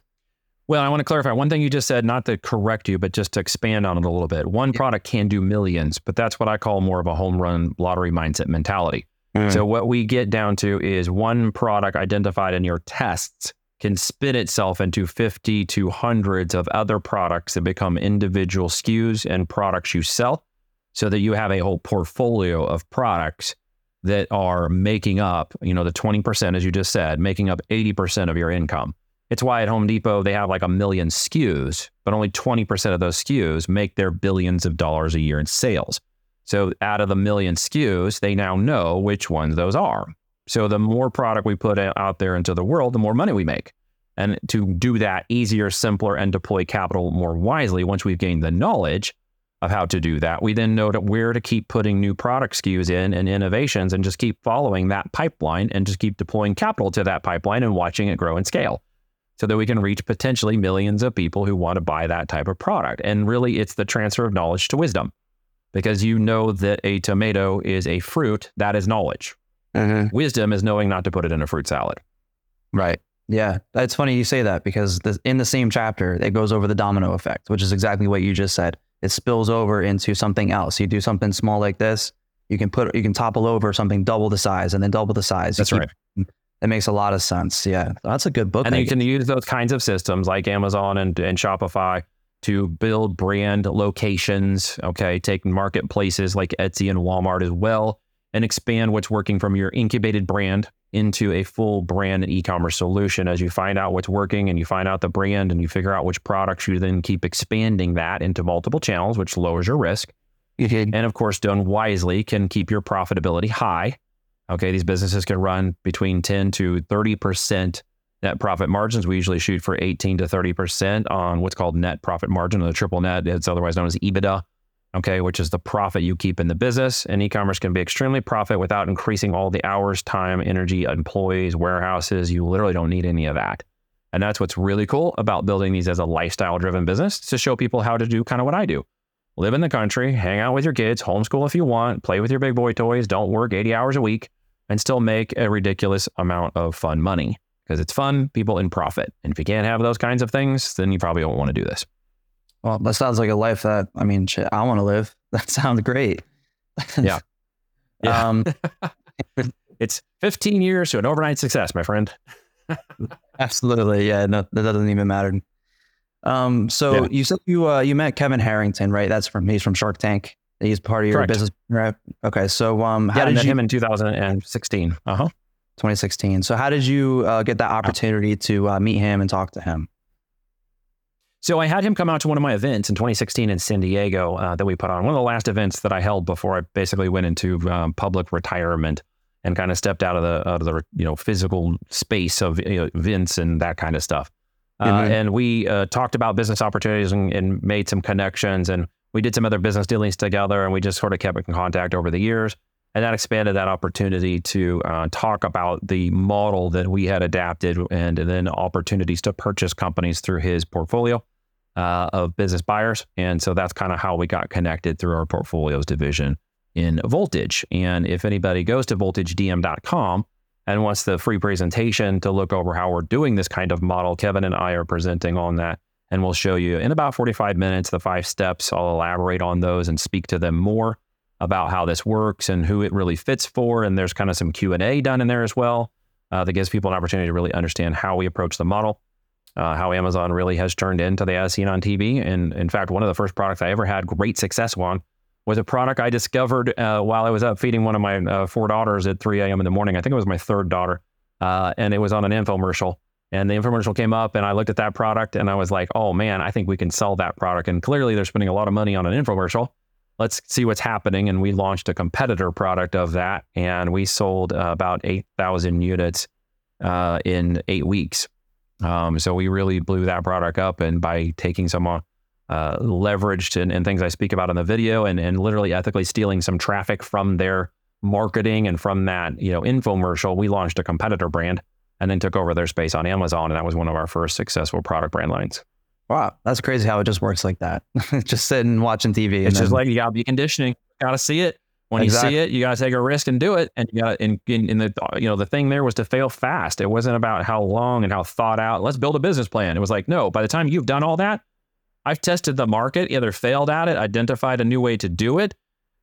Well, I want to clarify one thing you just said, not to correct you, but just to expand on it a little bit. One yeah. product can do millions, but that's what I call more of a home run lottery mindset mentality. Mm. So what we get down to is one product identified in your tests can spin itself into 50 to hundreds of other products that become individual SKUs and products you sell so that you have a whole portfolio of products that are making up, you know, the 20% as you just said, making up 80% of your income. It's why at Home Depot they have like a million SKUs, but only 20% of those SKUs make their billions of dollars a year in sales. So out of the million SKUs, they now know which ones those are. So the more product we put out there into the world, the more money we make. And to do that easier, simpler, and deploy capital more wisely, once we've gained the knowledge of how to do that, we then know that where to keep putting new product SKUs in and innovations and just keep following that pipeline and just keep deploying capital to that pipeline and watching it grow and scale so that we can reach potentially millions of people who want to buy that type of product. And really, it's the transfer of knowledge to wisdom because you know that a tomato is a fruit, that is knowledge. Mm-hmm. Wisdom is knowing not to put it in a fruit salad. Right. Yeah. It's funny you say that because in the same chapter, it goes over the domino effect, which is exactly what you just said. It spills over into something else. You do something small like this, you can put, you can topple over something double the size and then double the size. That's keep, right. That makes a lot of sense. Yeah. That's a good book. And you can use those kinds of systems like Amazon and, and Shopify to build brand locations. Okay. Take marketplaces like Etsy and Walmart as well and expand what's working from your incubated brand into a full brand and e-commerce solution as you find out what's working and you find out the brand and you figure out which products you then keep expanding that into multiple channels which lowers your risk mm-hmm. and of course done wisely can keep your profitability high okay these businesses can run between 10 to 30% net profit margins we usually shoot for 18 to 30% on what's called net profit margin or the triple net it's otherwise known as EBITDA okay, which is the profit you keep in the business. And e-commerce can be extremely profit without increasing all the hours, time, energy, employees, warehouses. You literally don't need any of that. And that's what's really cool about building these as a lifestyle driven business to show people how to do kind of what I do. Live in the country, hang out with your kids, homeschool if you want, play with your big boy toys, don't work 80 hours a week, and still make a ridiculous amount of fun money because it's fun, people, and profit. And if you can't have those kinds of things, then you probably don't want to do this. Well, that sounds like a life that I mean, shit, I want to live. That sounds great. Yeah. yeah. Um, it's 15 years to an overnight success, my friend. absolutely. Yeah. No, that doesn't even matter. Um, so yeah. you said you uh, you met Kevin Harrington, right? That's from he's from Shark Tank. He's part of your Correct. business, right? Okay. So um, how yeah, did I met you, him in 2016. Uh huh. 2016. So how did you uh, get that opportunity to uh, meet him and talk to him? So I had him come out to one of my events in 2016 in San Diego uh, that we put on. One of the last events that I held before I basically went into um, public retirement and kind of stepped out of the out of the you know physical space of you know, events and that kind of stuff. Uh, mm-hmm. And we uh, talked about business opportunities and, and, made some connections, and we did some other business dealings together, and we just sort of kept in contact over the years. And that expanded that opportunity to uh, talk about the model that we had adapted and, and then opportunities to purchase companies through his portfolio uh, of business buyers. And so that's kind of how we got connected through our portfolios division in Voltage. And if anybody goes to voltagedm.com and wants the free presentation to look over how we're doing this kind of model, Kevin and I are presenting on that. And we'll show you in about 45 minutes the five steps. I'll elaborate on those and speak to them more about how this works and who it really fits for. And there's kind of some Q&A done in there as well uh, that gives people an opportunity to really understand how we approach the model uh, how Amazon really has turned into the as seen on TV. And in fact, one of the first products I ever had great success on was a product I discovered uh, while I was up feeding one of my uh, four daughters at 3 a.m. in the morning. I think it was my third daughter. Uh, and it was on an infomercial. And the infomercial came up, and I looked at that product and I was like, oh man, I think we can sell that product. And clearly, they're spending a lot of money on an infomercial. Let's see what's happening. And we launched a competitor product of that, and we sold uh, about 8,000 units uh, in eight weeks. Um, so we really blew that product up, and by taking some uh, leveraged and, and, things I speak about in the video, and, and literally ethically stealing some traffic from their marketing and from that you know infomercial, we launched a competitor brand and then took over their space on Amazon, and that was one of our first successful product brand lines. Wow, that's crazy how it just works like that. just sitting watching TV. It's just like you gotta be conditioning, gotta see it. When exactly. you see it, you got to take a risk and do it. And you got in, in, in the you know the thing there was to fail fast. It wasn't about how long and how thought out. Let's build a business plan. It was like no. By the time you've done all that, I've tested the market, either failed at it, identified a new way to do it,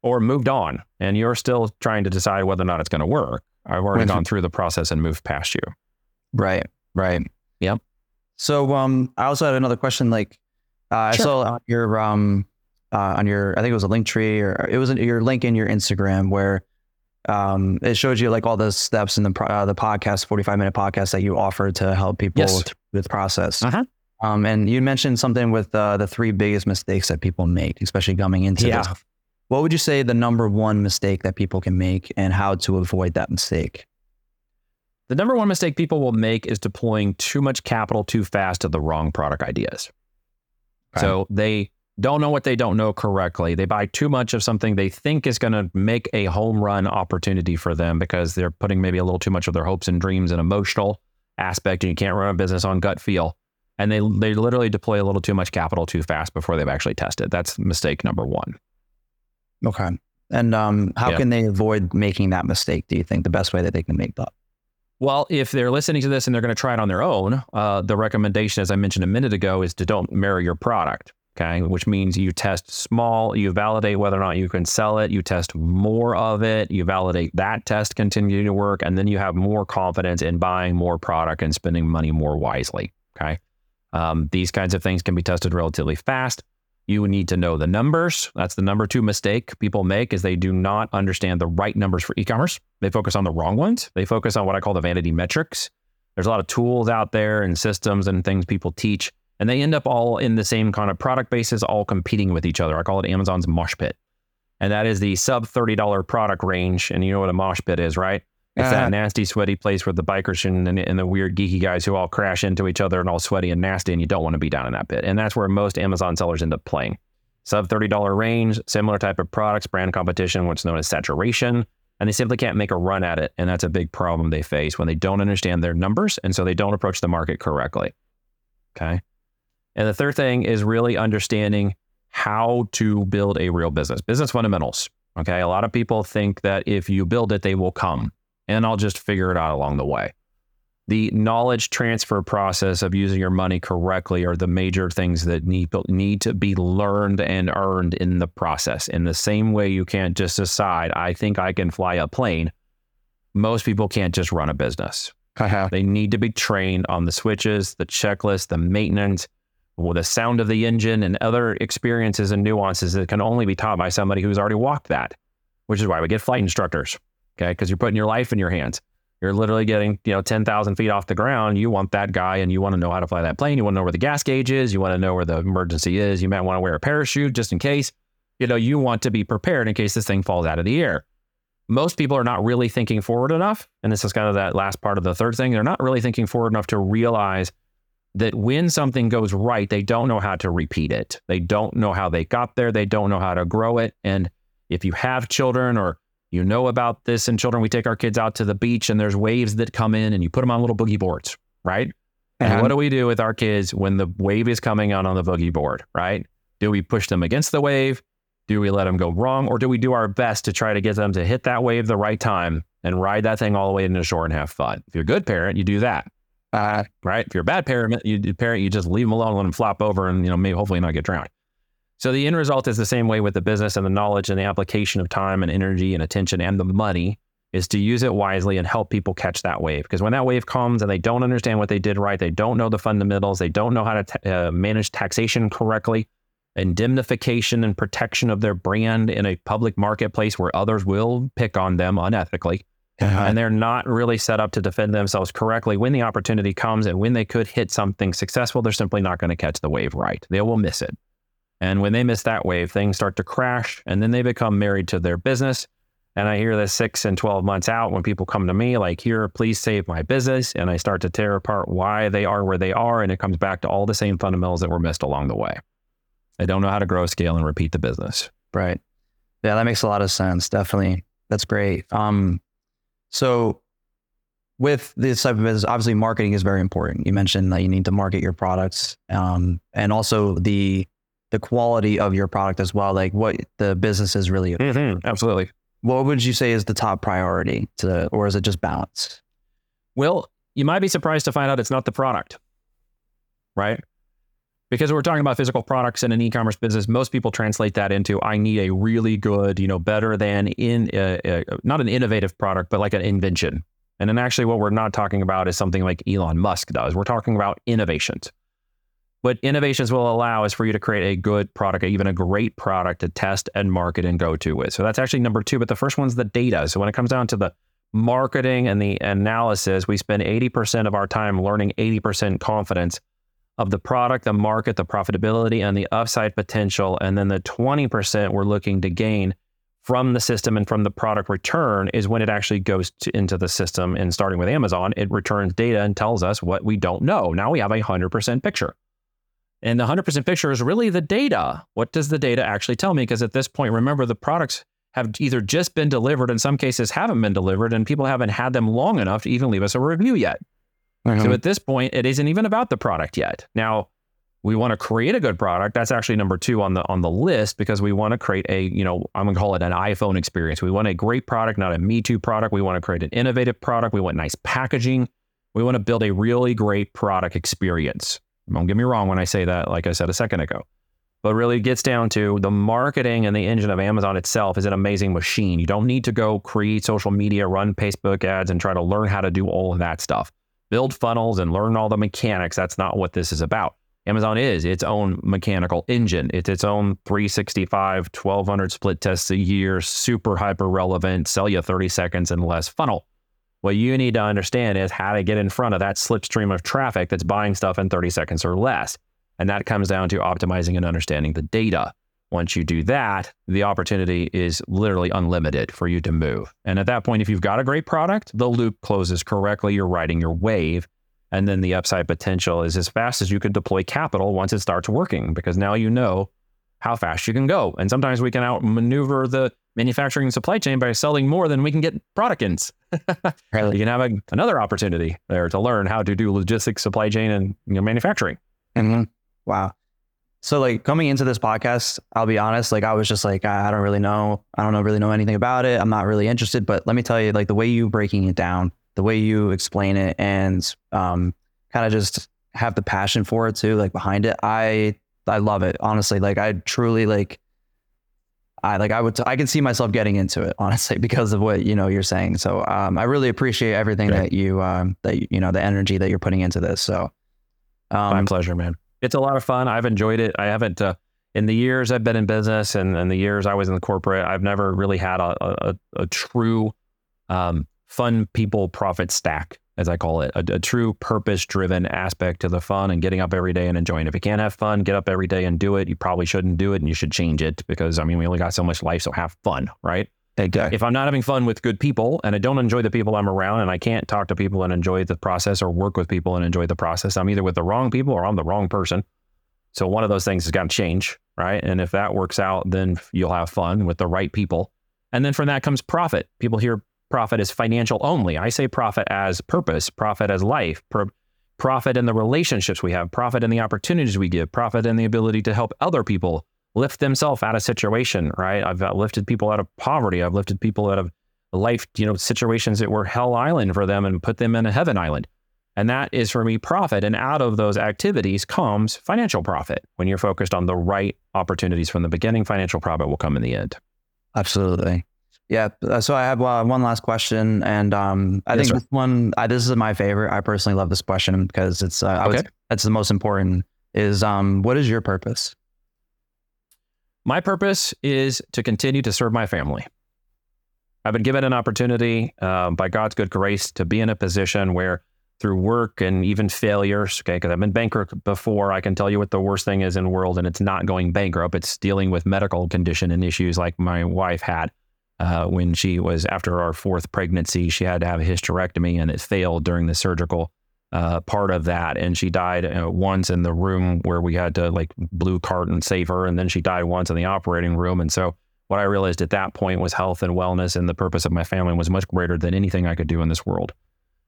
or moved on. And you're still trying to decide whether or not it's going to work. I've already gone through the process and moved past you. Right. Right. Yep. So um, I also had another question. Like uh, sure. I saw your um uh, on your, I think it was a link tree or it was your link in your Instagram where um, it shows you like all the steps in the uh, the podcast, forty five minute podcast that you offer to help people Yes. with, with process. Uh-huh. Um, and you mentioned something with uh, the three biggest mistakes that people make, especially coming into Yeah. this. What would you say the number one mistake that people can make, and how to avoid that mistake? The number one mistake people will make is deploying too much capital too fast to the wrong product ideas. So they don't know what they don't know correctly. They buy too much of something they think is going to make a home run opportunity for them because they're putting maybe a little too much of their hopes and dreams and emotional aspect, and you can't run a business on gut feel. And they they literally deploy a little too much capital too fast before they've actually tested. That's mistake number one. Okay. And um, how Yeah. can they avoid making that mistake? Do you think the best way that they can make that? Well, if they're listening to this and they're going to try it on their own, uh, the recommendation, as I mentioned a minute ago, is to don't mirror your product. Okay, which means you test small, you validate whether or not you can sell it, you test more of it, you validate that test continue to work, and then you have more confidence in buying more product and spending money more wisely. Okay, um, these kinds of things can be tested relatively fast. You need to know the numbers. That's the number two mistake people make is they do not understand the right numbers for e-commerce. They focus on the wrong ones. They focus on what I call the vanity metrics. There's a lot of tools out there and systems and things people teach, and they end up all in the same kind of product basis, all competing with each other. I call it Amazon's mosh pit. And that is the sub $30 product range. And you know what a mosh pit is, right? It's Uh, that nasty, sweaty place where the bikers and, and, and the weird, geeky guys who all crash into each other and all sweaty and nasty, and you don't want to be down in that pit. And that's where most Amazon sellers end up playing. Sub $30 range, similar type of products, brand competition, what's known as saturation, and they simply can't make a run at it. And that's a big problem they face when they don't understand their numbers. And so they don't approach the market correctly. Okay. And the third thing is really understanding how to build a real business, business fundamentals. Okay. A lot of people think that if you build it, they will come and I'll just figure it out along the way. The knowledge transfer process of using your money correctly are the major things that need, need to be learned and earned in the process. In the same way, you can't just decide, I think I can fly a plane. Most people can't just run a business. Uh-huh. They need to be trained on the switches, the checklist, the maintenance, with the sound of the engine, and other experiences and nuances that can only be taught by somebody who's already walked that. Which is why we get flight instructors. Okay, because you're putting your life in your hands. You're literally getting you know ten thousand feet off the ground. You want that guy, and you want to know how to fly that plane. You want to know where the gas gauge is. You want to know where the emergency is. You might want to wear a parachute just in case. You know, you want to be prepared in case this thing falls out of the air most people are not really thinking forward enough. And this is kind of that last part of the third thing. They're not really thinking forward enough to realize that when something goes right, they don't know how to repeat it. They don't know how they got there. They don't know how to grow it. And if you have children or you know about this in children, we take our kids out to the beach and there's waves that come in and you put them on little boogie boards, right? And And what do we do with our kids when the wave is coming out on the boogie board, right? Do we push them against the wave? Do we let them go wrong? Or do we do our best to try to get them to hit that wave the right time and ride that thing all the way into shore and have fun? If you're a good parent, you do that, uh, right? If you're a bad parent, you parent, you just leave them alone, let them flop over and, you know, maybe hopefully not get drowned. So the end result is the same way with the business and the knowledge and the application of time and energy and attention and the money is to use it wisely and help people catch that wave. Because when that wave comes and they don't understand what they did right, they don't know the fundamentals, they don't know how to ta- uh, manage taxation correctly, indemnification and protection of their brand in a public marketplace where others will pick on them unethically and they're not really set up to defend themselves correctly when the opportunity comes and when they could hit something successful they're simply not going to catch the wave right. They will miss it and when they miss that wave things start to crash and then they become married to their business and i hear this six and 12 months out when people come to me like here please save my business and i start to tear apart why they are where they are and it comes back to all the same fundamentals that were missed along the way they don't know how to grow scale and repeat the business Right. Yeah, that makes a lot of sense. Definitely. That's great. Um, so with this type of business, obviously marketing is very important. You mentioned that you need to market your products, um, and also the the quality of your product as well, like what the business is really. absolutely What would you say is the top priority to, or is it just balance? Well, you might be surprised to find out it's not the product, right? Because we're talking about physical products in an e-commerce business, most people translate that into I need a really good, you know, better than in uh, uh, not an innovative product, but like an invention. And then actually, what we're not talking about is something like Elon Musk does. We're talking about innovations. What innovations will allow is for you to create a good product, even a great product to test and market and go to with. So that's actually number two. But the first one's the data. So when it comes down to the marketing and the analysis, we spend 80% of our time learning 80% confidence of the product, the market, the profitability, and the upside potential. And then the 20% we're looking to gain from the system and from the product return is when it actually goes to, into the system. And starting with Amazon, it returns data and tells us what we don't know. Now we have a 100% picture. And the 100% picture is really the data. What does the data actually tell me? Because at this point, remember, the products have either just been delivered, in some cases haven't been delivered, and people haven't had them long enough to even leave us a review yet. Mm-hmm. So at this point, it isn't even about the product yet. Now, we want to create a good product. That's actually number two on the on the list because we want to create a, you know, I'm gonna call it an iPhone experience. We want a great product, not a Me Too product. We want to create an innovative product. We want nice packaging. We want to build a really great product experience. Don't get me wrong when I say that, like I said a second ago. But really it gets down to the marketing and the engine of Amazon itself is an amazing machine. You don't need to go create social media, run Facebook ads, and try to learn how to do all of that stuff. Build funnels and learn all the mechanics. That's not what this is about. Amazon is its own mechanical engine. It's its own 365, 1200 split tests a year, super hyper relevant, sell you 30 seconds and less funnel. What you need to understand is how to get in front of that slipstream of traffic that's buying stuff in 30 seconds or less. And that comes down to optimizing and understanding the data. Once you do that, the opportunity is literally unlimited for you to move. And at that point, if you've got a great product, the loop closes correctly, you're riding your wave. And then the upside potential is as fast as you can deploy capital once it starts working, because now you know how fast you can go. And sometimes we can outmaneuver the manufacturing supply chain by selling more than we can get product ins. really? You can have a, another opportunity there to learn how to do logistics, supply chain, and you know, manufacturing. Mm-hmm. Wow. So like coming into this podcast, I'll be honest, like I was just like, I, I don't really know. I don't know, really know anything about it. I'm not really interested, but let me tell you, like the way you breaking it down, the way you explain it and um, kind of just have the passion for it too, like behind it. I, I love it. Honestly, like I truly like, I like I would t- I can see myself getting into it honestly because of what you know you're saying. So um, I really appreciate everything that you um, that you know the energy that you're putting into this. So um, my pleasure, man it's a lot of fun. I've enjoyed it. I haven't uh, in the years I've been in business and, in the years I was in the corporate. I've never really had a a, a true um, fun people profit stack, as I call it, a, a true purpose driven aspect to the fun and getting up every day and enjoying. It. If you can't have fun, get up every day and do it. You probably shouldn't do it, and you should change it because I mean we only got so much life, so have fun, right? Exactly. If I'm not having fun with good people and I don't enjoy the people I'm around and I can't talk to people and enjoy the process or work with people and enjoy the process, I'm either with the wrong people or I'm the wrong person. So one of those things has got to change, right? And if that works out, then you'll have fun with the right people. And then from that comes profit. People hear profit as financial only. I say profit as purpose, profit as life, profit in the relationships we have, profit in the opportunities we give, profit in the ability to help other people lift themselves out of situation, right? I've lifted people out of poverty. I've lifted people out of life, you know, situations that were hell island for them and put them in a heaven island. And that is for me profit. And out of those activities comes financial profit. When you're focused on the right opportunities from the beginning, financial profit will come in the end. Absolutely. Yeah. Uh, so I have uh, one last question, and um, I yes, think this one, I, this is my favorite. I personally love this question because it's uh, okay. Would, that's the most important. Is um, what is your purpose? My purpose is to continue to serve my family. I've been given an opportunity uh, by God's good grace to be in a position where through work and even failures, okay, because I've been bankrupt before, I can tell you what the worst thing is in the world, and it's not going bankrupt. It's dealing with medical condition and issues like my wife had uh, when she was after our fourth pregnancy. She had to have a hysterectomy, and it failed during the surgical uh, part of that. And she died uh, once in the room where we had to like blue cart and save her. And then she died once in the operating room. And so what I realized at that point was health and wellness and the purpose of my family was much greater than anything I could do in this world.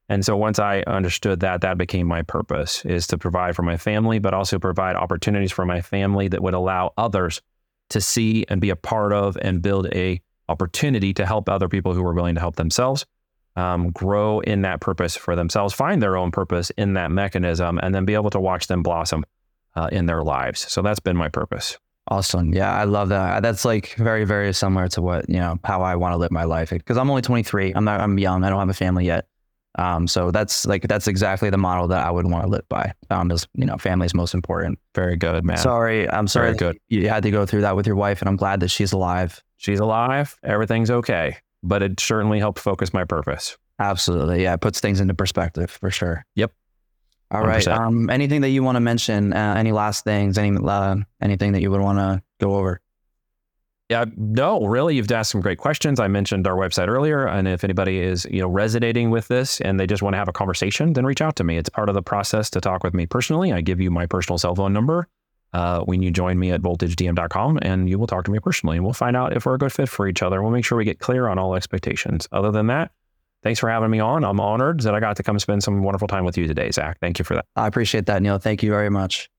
And so once I understood that, that became my purpose is to provide for my family, but also provide opportunities for my family that would allow others to see and be a part of and build a opportunity to help other people who are willing to help themselves um, grow in that purpose for themselves, find their own purpose in that mechanism, and then be able to watch them blossom uh, in their lives. So that's been my purpose. Awesome. Yeah, I love that. That's like very, very similar to what, you know, how I want to live my life. Because I'm only 23. I'm not, I'm young. I don't have a family yet. Um, so that's like that's exactly the model that I would want to live by. Um, is you know, family is most important. Very good, man. Sorry, I'm sorry. Very good. You had to go through that with your wife, and I'm glad that she's alive. She's alive. Everything's okay. But it certainly helped focus my purpose. Absolutely, yeah. It puts things into perspective for sure. Yep. All right. 100%. Um, anything that you want to mention? Uh, any last things? Any uh, anything that you would want to go over? Yeah, no, really, you've asked some great questions. I mentioned our website earlier, and if anybody is, you know, resonating with this and they just want to have a conversation, then reach out to me. It's part of the process to talk with me personally. I give you my personal cell phone number uh, when you join me at voltagedm.com, and you will talk to me personally, and we'll find out if we're a good fit for each other. We'll make sure we get clear on all expectations. Other than that, thanks for having me on. I'm honored that I got to come spend some wonderful time with you today, Zach. Thank you for that. I appreciate that, Neil. Thank you very much.